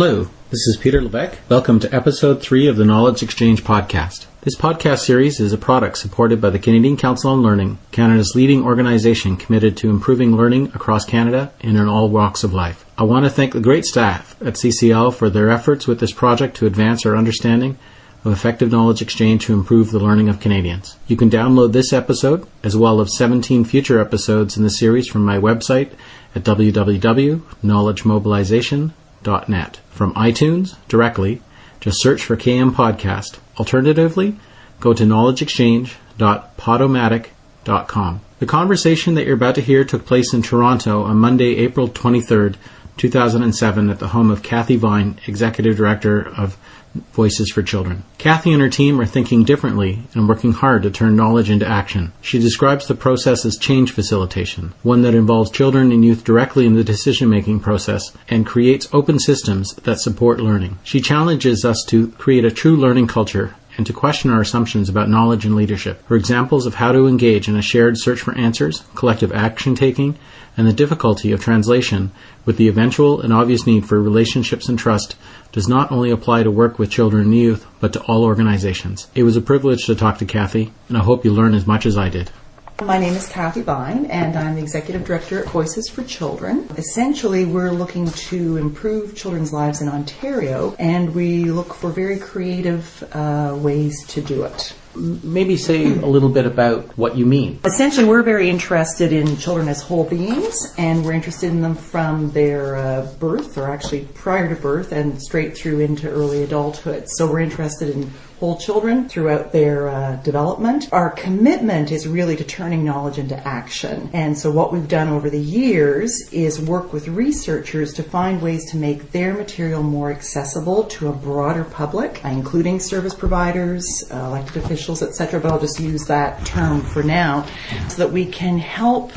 Hello, this is Peter Levesque. Welcome to episode 3 of the Knowledge Exchange podcast. This podcast series is a product supported by the Canadian Council on Learning, Canada's leading organization committed to improving learning across Canada and in all walks of life. I want to thank the great staff at CCL for their efforts with this project to advance our understanding of effective knowledge exchange to improve the learning of Canadians. You can download this episode, as well as 17 future episodes in the series from my website at From iTunes, directly, just search for KM Podcast. Alternatively, go to knowledgeexchange.podomatic.com. The conversation that you're about to hear took place in Toronto on Monday, April 23rd, 2007 at the home of Cathy Vine, Executive Director of Voices for Children. Cathy and her team are thinking differently and working hard to turn knowledge into action. She describes the process as change facilitation, one that involves children and youth directly in the decision making process and creates open systems that support learning. She challenges us to create a true learning culture and to question our assumptions about knowledge and leadership. Her examples of how to engage in a shared search for answers, collective action taking, and the difficulty of translation with the eventual and obvious need for relationships and trust does not only apply to work with children and youth, but to all organizations. It was a privilege to talk to Cathy, and I hope you learn as much as I did. My name is Cathy Vine, and I'm the Executive Director at Voices for Children. Essentially, we're looking to improve children's lives in Ontario, and we look for very creative uh, ways to do it maybe say a little bit about what you mean. Essentially, we're very interested in children as whole beings, and we're interested in them from their uh, birth, or actually prior to birth, and straight through into early adulthood. So we're interested in whole children throughout their uh, development. Our commitment is really to turning knowledge into action. And so what we've done over the years is work with researchers to find ways to make their material more accessible to a broader public, including service providers, uh, elected officials, etc. But I'll just use that term for now so that we can help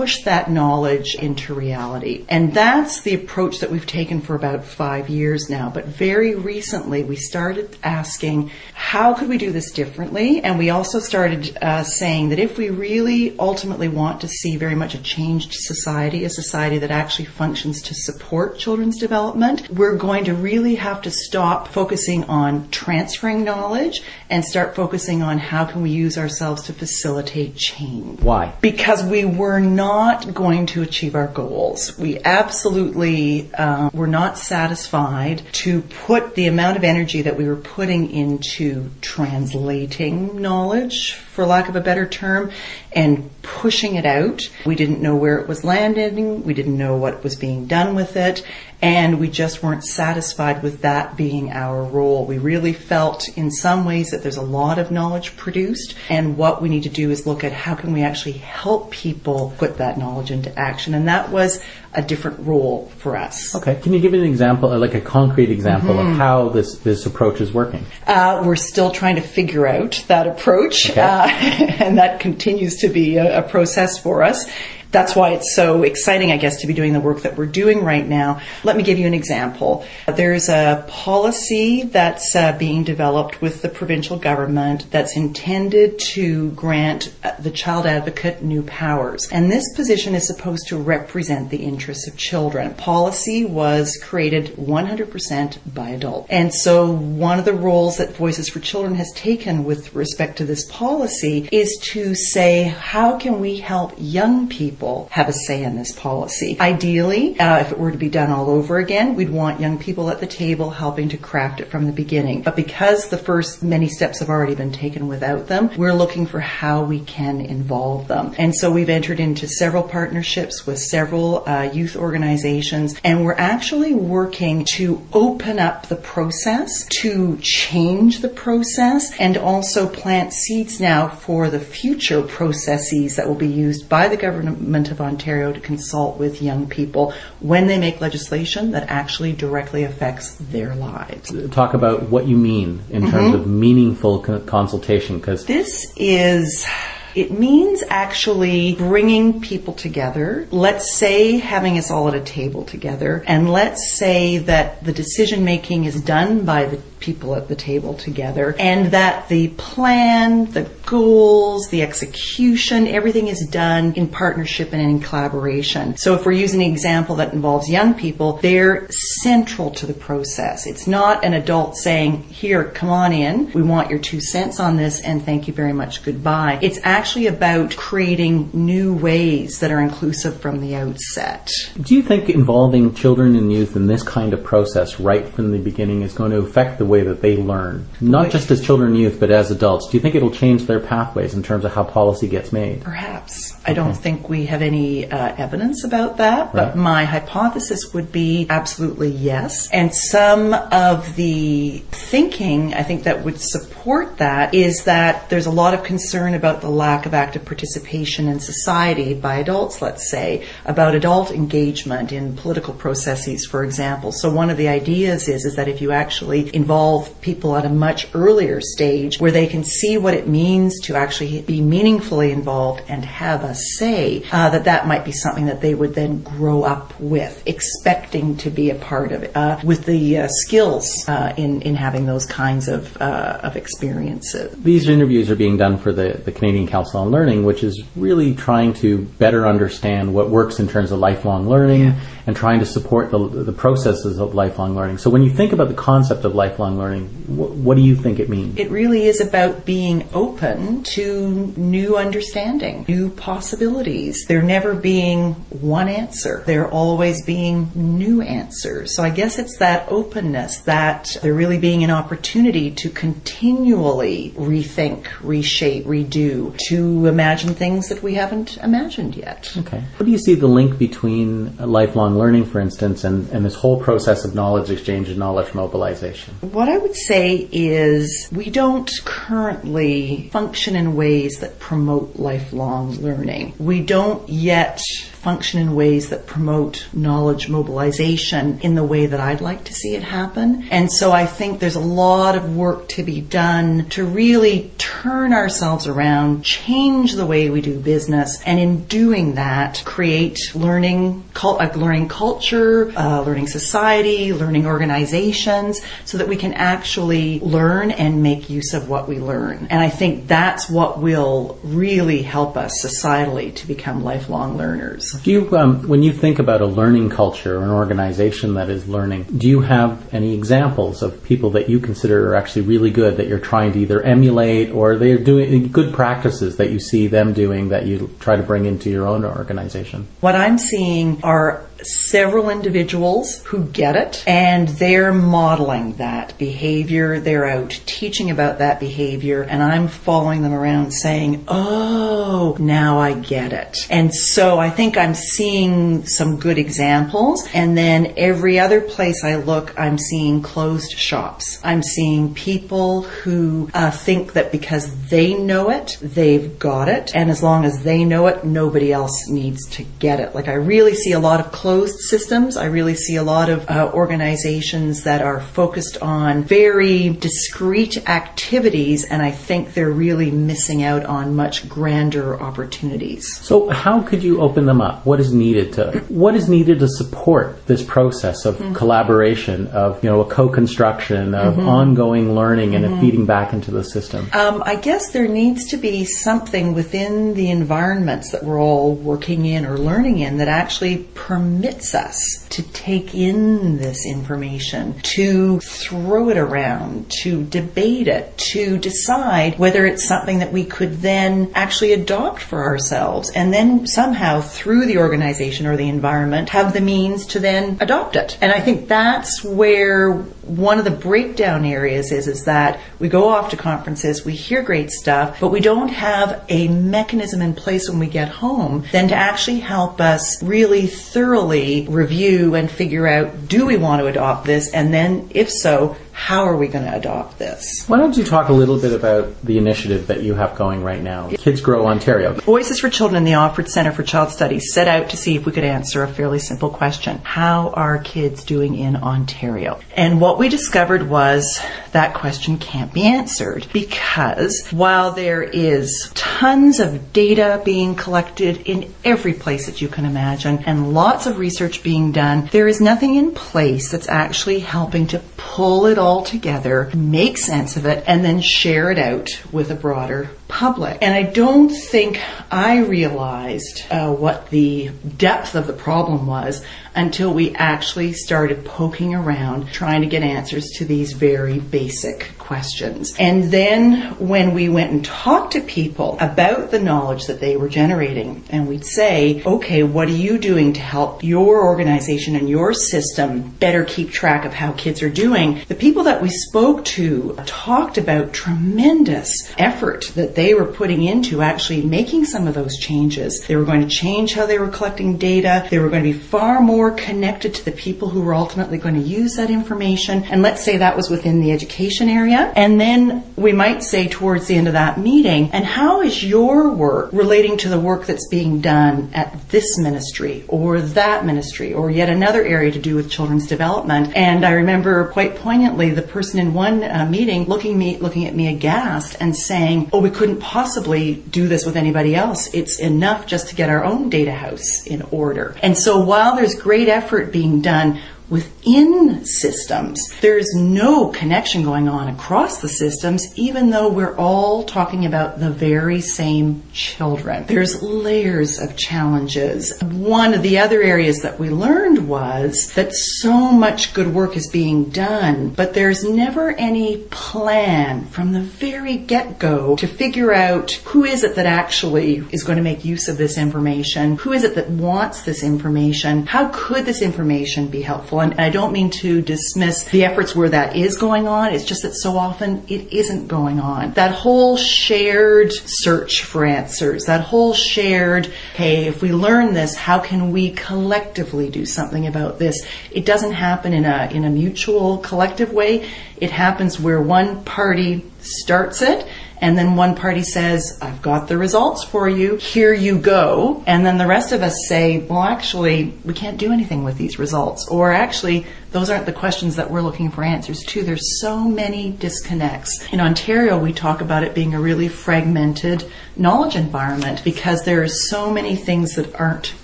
push that knowledge into reality. And that's the approach that we've taken for about five years now. But very recently, we started asking, how could we do this differently? And we also started uh, saying that if we really ultimately want to see very much a changed society, a society that actually functions to support children's development, we're going to really have to stop focusing on transferring knowledge and start focusing on how can we use ourselves to facilitate change. Why? Because we were not not going to achieve our goals. We absolutely um, were not satisfied to put the amount of energy that we were putting into translating knowledge, for lack of a better term, and pushing it out. We didn't know where it was landing. We didn't know what was being done with it. And we just weren't satisfied with that being our role. We really felt in some ways that there's a lot of knowledge produced. And what we need to do is look at how can we actually help people put that knowledge into action. And that was a different role for us. Okay. Can you give an example, like a concrete example mm-hmm. of how this, this approach is working? Uh, we're still trying to figure out that approach. Okay. Uh, and that continues to be a, a process for us that's why it's so exciting, I guess, to be doing the work that we're doing right now. Let me give you an example. There's a policy that's uh, being developed with the provincial government that's intended to grant uh, the child advocate new powers. And this position is supposed to represent the interests of children. Policy was created 100% by adults. And so one of the roles that Voices for Children has taken with respect to this policy is to say, how can we help young people people have a say in this policy. Ideally, uh, if it were to be done all over again, we'd want young people at the table helping to craft it from the beginning. But because the first many steps have already been taken without them, we're looking for how we can involve them. And so we've entered into several partnerships with several uh, youth organizations, and we're actually working to open up the process, to change the process, and also plant seeds now for the future processes that will be used by the government Government of Ontario to consult with young people when they make legislation that actually directly affects their lives. Talk about what you mean in mm-hmm. terms of meaningful consultation because this is it means actually bringing people together. Let's say having us all at a table together, and let's say that the decision making is done by the people at the table together and that the plan, the goals, the execution, everything is done in partnership and in collaboration. So if we're using an example that involves young people, they're central to the process. It's not an adult saying, here, come on in. We want your two cents on this and thank you very much. Goodbye. It's actually about creating new ways that are inclusive from the outset. Do you think involving children and youth in this kind of process right from the beginning is going to affect the way that they learn? Not just as children and youth, but as adults. Do you think it'll change their pathways in terms of how policy gets made? Perhaps. I don't think we have any uh, evidence about that, but right. my hypothesis would be absolutely yes. And some of the thinking, I think, that would support that is that there's a lot of concern about the lack of active participation in society by adults, let's say, about adult engagement in political processes, for example. So one of the ideas is, is that if you actually involve people at a much earlier stage where they can see what it means to actually be meaningfully involved and have a say, uh, that that might be something that they would then grow up with, expecting to be a part of it, uh, with the uh, skills uh, in in having those kinds of uh, of experiences. These interviews are being done for the the Canadian Council on Learning, which is really trying to better understand what works in terms of lifelong learning. Yeah and trying to support the, the processes of lifelong learning. So when you think about the concept of lifelong learning, wh- what do you think it means? It really is about being open to new understanding, new possibilities. There never being one answer. There always being new answers. So I guess it's that openness, that there really being an opportunity to continually rethink, reshape, redo, to imagine things that we haven't imagined yet. Okay. What do you see the link between lifelong learning, for instance, and, and this whole process of knowledge exchange and knowledge mobilization? What I would say is we don't currently function in ways that promote lifelong learning. We don't yet function in ways that promote knowledge mobilization in the way that I'd like to see it happen. And so I think there's a lot of work to be done to really turn ourselves around, change the way we do business, and in doing that, create learning, a learning culture, a learning society, learning organizations, so that we can actually learn and make use of what we learn. And I think that's what will really help us societally to become lifelong learners. Do you, um, when you think about a learning culture or an organization that is learning, do you have any examples of people that you consider are actually really good that you're trying to either emulate or they're doing good practices that you see them doing that you try to bring into your own organization? What I'm seeing are several individuals who get it and they're modeling that behavior. They're out teaching about that behavior and I'm following them around saying, Oh, now I get it. And so I think I'm seeing some good examples. And then every other place I look, I'm seeing closed shops. I'm seeing people who uh, think that because they know it, they've got it. And as long as they know it, nobody else needs to get it. Like I really see a lot of closed systems. I really see a lot of uh, organizations that are focused on very discrete activities, and I think they're really missing out on much grander opportunities. So, how could you open them up? What is needed to what is needed to support this process of mm-hmm. collaboration, of you know, a co-construction, of mm-hmm. ongoing learning, and mm-hmm. feeding back into the system? Um, I guess there needs to be something within the environments that we're all working in or learning in that actually permits us to take in this information, to throw it around, to debate it, to decide whether it's something that we could then actually adopt for ourselves and then somehow through the organization or the environment have the means to then adopt it. And I think that's where one of the breakdown areas is is that we go off to conferences, we hear great stuff, but we don't have a mechanism in place when we get home then to actually help us really thoroughly review and figure out do we want to adopt this and then if so how are we going to adopt this? Why don't you talk a little bit about the initiative that you have going right now, Kids Grow Ontario? Voices for Children and the Offord Centre for Child Studies set out to see if we could answer a fairly simple question. How are kids doing in Ontario? And what we discovered was that question can't be answered because while there is tons of data being collected in every place that you can imagine and lots of research being done, there is nothing in place that's actually helping to pull it all all together, make sense of it, and then share it out with a broader public. And I don't think I realized uh, what the depth of the problem was until we actually started poking around trying to get answers to these very basic questions. And then when we went and talked to people about the knowledge that they were generating, and we'd say, okay, what are you doing to help your organization and your system better keep track of how kids are doing? The people that we spoke to talked about tremendous effort that they were putting into actually making some of those changes. They were going to change how they were collecting data. They were going to be far more connected to the people who were ultimately going to use that information. And let's say that was within the education area. And then we might say towards the end of that meeting, and how is your work relating to the work that's being done at this ministry or that ministry or yet another area to do with children's development? And I remember quite poignantly the person in one uh, meeting looking me looking at me aghast and saying, "Oh, we couldn't possibly do this with anybody else. It's enough just to get our own data house in order." And so while there's great effort being done within systems. There's no connection going on across the systems, even though we're all talking about the very same children. There's layers of challenges. One of the other areas that we learned was that so much good work is being done, but there's never any plan from the very get-go to figure out who is it that actually is going to make use of this information? Who is it that wants this information? How could this information be helpful? And I don't mean to dismiss the efforts where that is going on. It's just that so often it isn't going on. That whole shared search for answers, that whole shared, hey, if we learn this, how can we collectively do something about this? It doesn't happen in a, in a mutual collective way. It happens where one party starts it and then one party says, I've got the results for you, here you go. And then the rest of us say, well, actually, we can't do anything with these results. Or actually, those aren't the questions that we're looking for answers to. There's so many disconnects. In Ontario, we talk about it being a really fragmented knowledge environment because there are so many things that aren't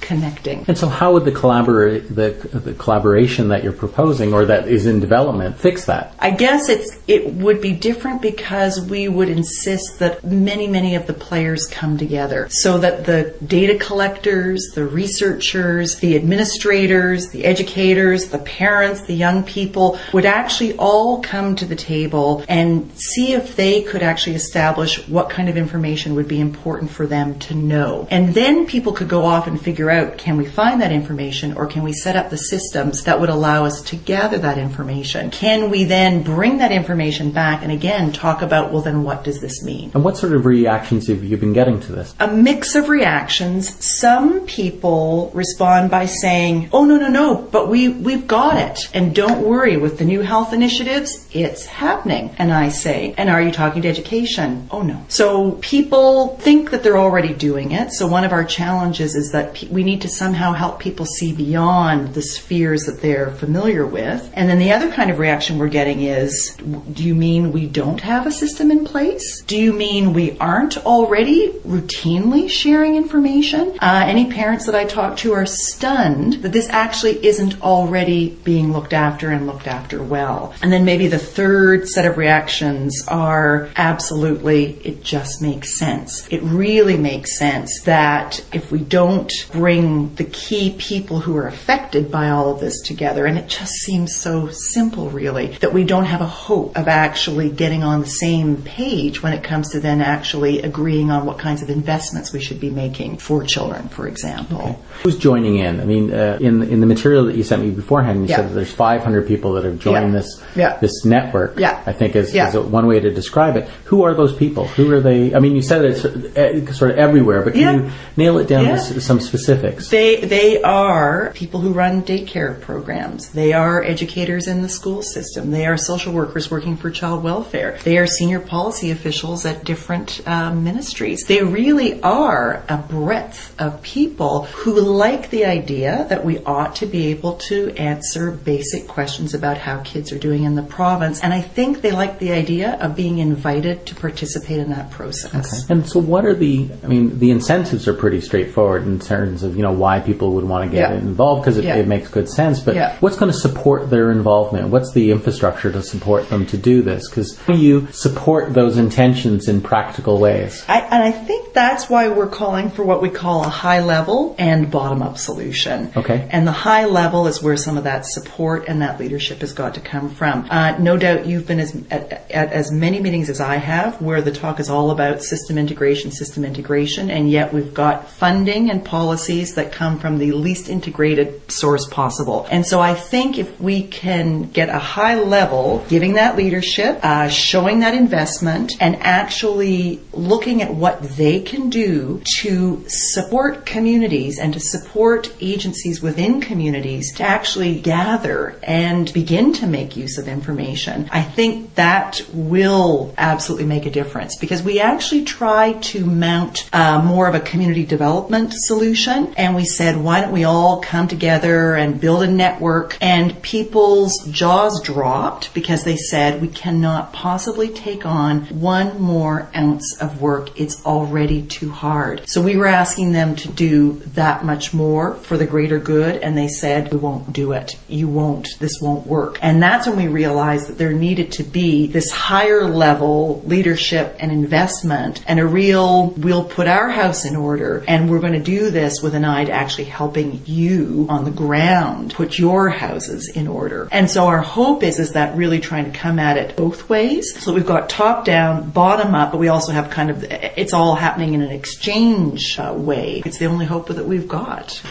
connecting. And so, how would the, collabor- the, the collaboration that you're proposing or that is in development fix that? I guess it's it would be different because we would insist that many, many of the players come together so that the data collectors, the researchers, the administrators, the educators, the parents, the young people would actually all come to the table and see if they could actually establish what kind of information would be important for them to know. And then people could go off and figure out can we find that information or can we set up the systems that would allow us to gather that information? Can we then bring that information back and again talk about, well, then what does this mean? And what sort of reactions have you been getting to this? A mix of reactions. Some people respond by saying, oh, no, no, no, but we, we've got it. And don't worry, with the new health initiatives, it's happening. And I say, and are you talking to education? Oh no. So people think that they're already doing it. So one of our challenges is that we need to somehow help people see beyond the spheres that they're familiar with. And then the other kind of reaction we're getting is, do you mean we don't have a system in place? Do you mean we aren't already routinely sharing information? Uh, any parents that I talk to are stunned that this actually isn't already being looked after and looked after well. And then maybe the third set of reactions are absolutely, it just makes sense. It really makes sense that if we don't bring the key people who are affected by all of this together, and it just seems so simple really, that we don't have a hope of actually getting on the same page when it comes to then actually agreeing on what kinds of investments we should be making for children, for example. Okay. Who's joining in? I mean, uh, in in the material that you sent me beforehand, you yeah. said that there's 500 people that have joined yeah. this yeah. this network. Yeah. I think is, is one way to describe it. Who are those people? Who are they? I mean, you said it's uh, sort of everywhere, but can you nail it down to some specifics? They they are people who run daycare programs. They are educators in the school system. They are social workers working for child welfare. They are senior policy officials at different uh, ministries. They really are a breadth of people who like the idea that we ought to be able to answer basic basic questions about how kids are doing in the province. And I think they like the idea of being invited to participate in that process. And so, what are the? I mean, the incentives are pretty straightforward in terms of you know why people would want to get Yeah. involved because it, Yeah. it makes good sense. But Yeah. what's going to support their involvement? What's the infrastructure to support them to do this? Because you support those intentions in practical ways. I, and I think that's why we're calling for what we call a high level and bottom up solution. Okay. And the high level is where some of that support and that leadership has got to come from. Uh, no doubt you've been as, at, at as many meetings as I have where the talk is all about system integration, system integration, and yet we've got funding and policies that come from the least integrated source possible. And so I think if we can get a high level, giving that leadership, uh, showing that investment, and actually looking at what they can do to support communities and to support agencies within communities to actually gather and begin to make use of information, I think that will absolutely make a difference because we actually try to mount uh, more of a community development solution and we said, why don't we all come together and build a network? And people's jaws dropped because they said, we cannot possibly take on one more ounce of work. It's already too hard. So we were asking them to do that much more for the greater good and they said, we won't do it. You won't. This won't work. And that's when we realized that there needed to be this higher level leadership and investment and a real, we'll put our house in order and we're going to do this with an eye to actually helping you on the ground put your houses in order. And so our hope is, is that really trying to come at it both ways. So we've got top down, bottom up, but we also have kind of, it's all happening in an exchange uh, way. It's the only hope that we've got.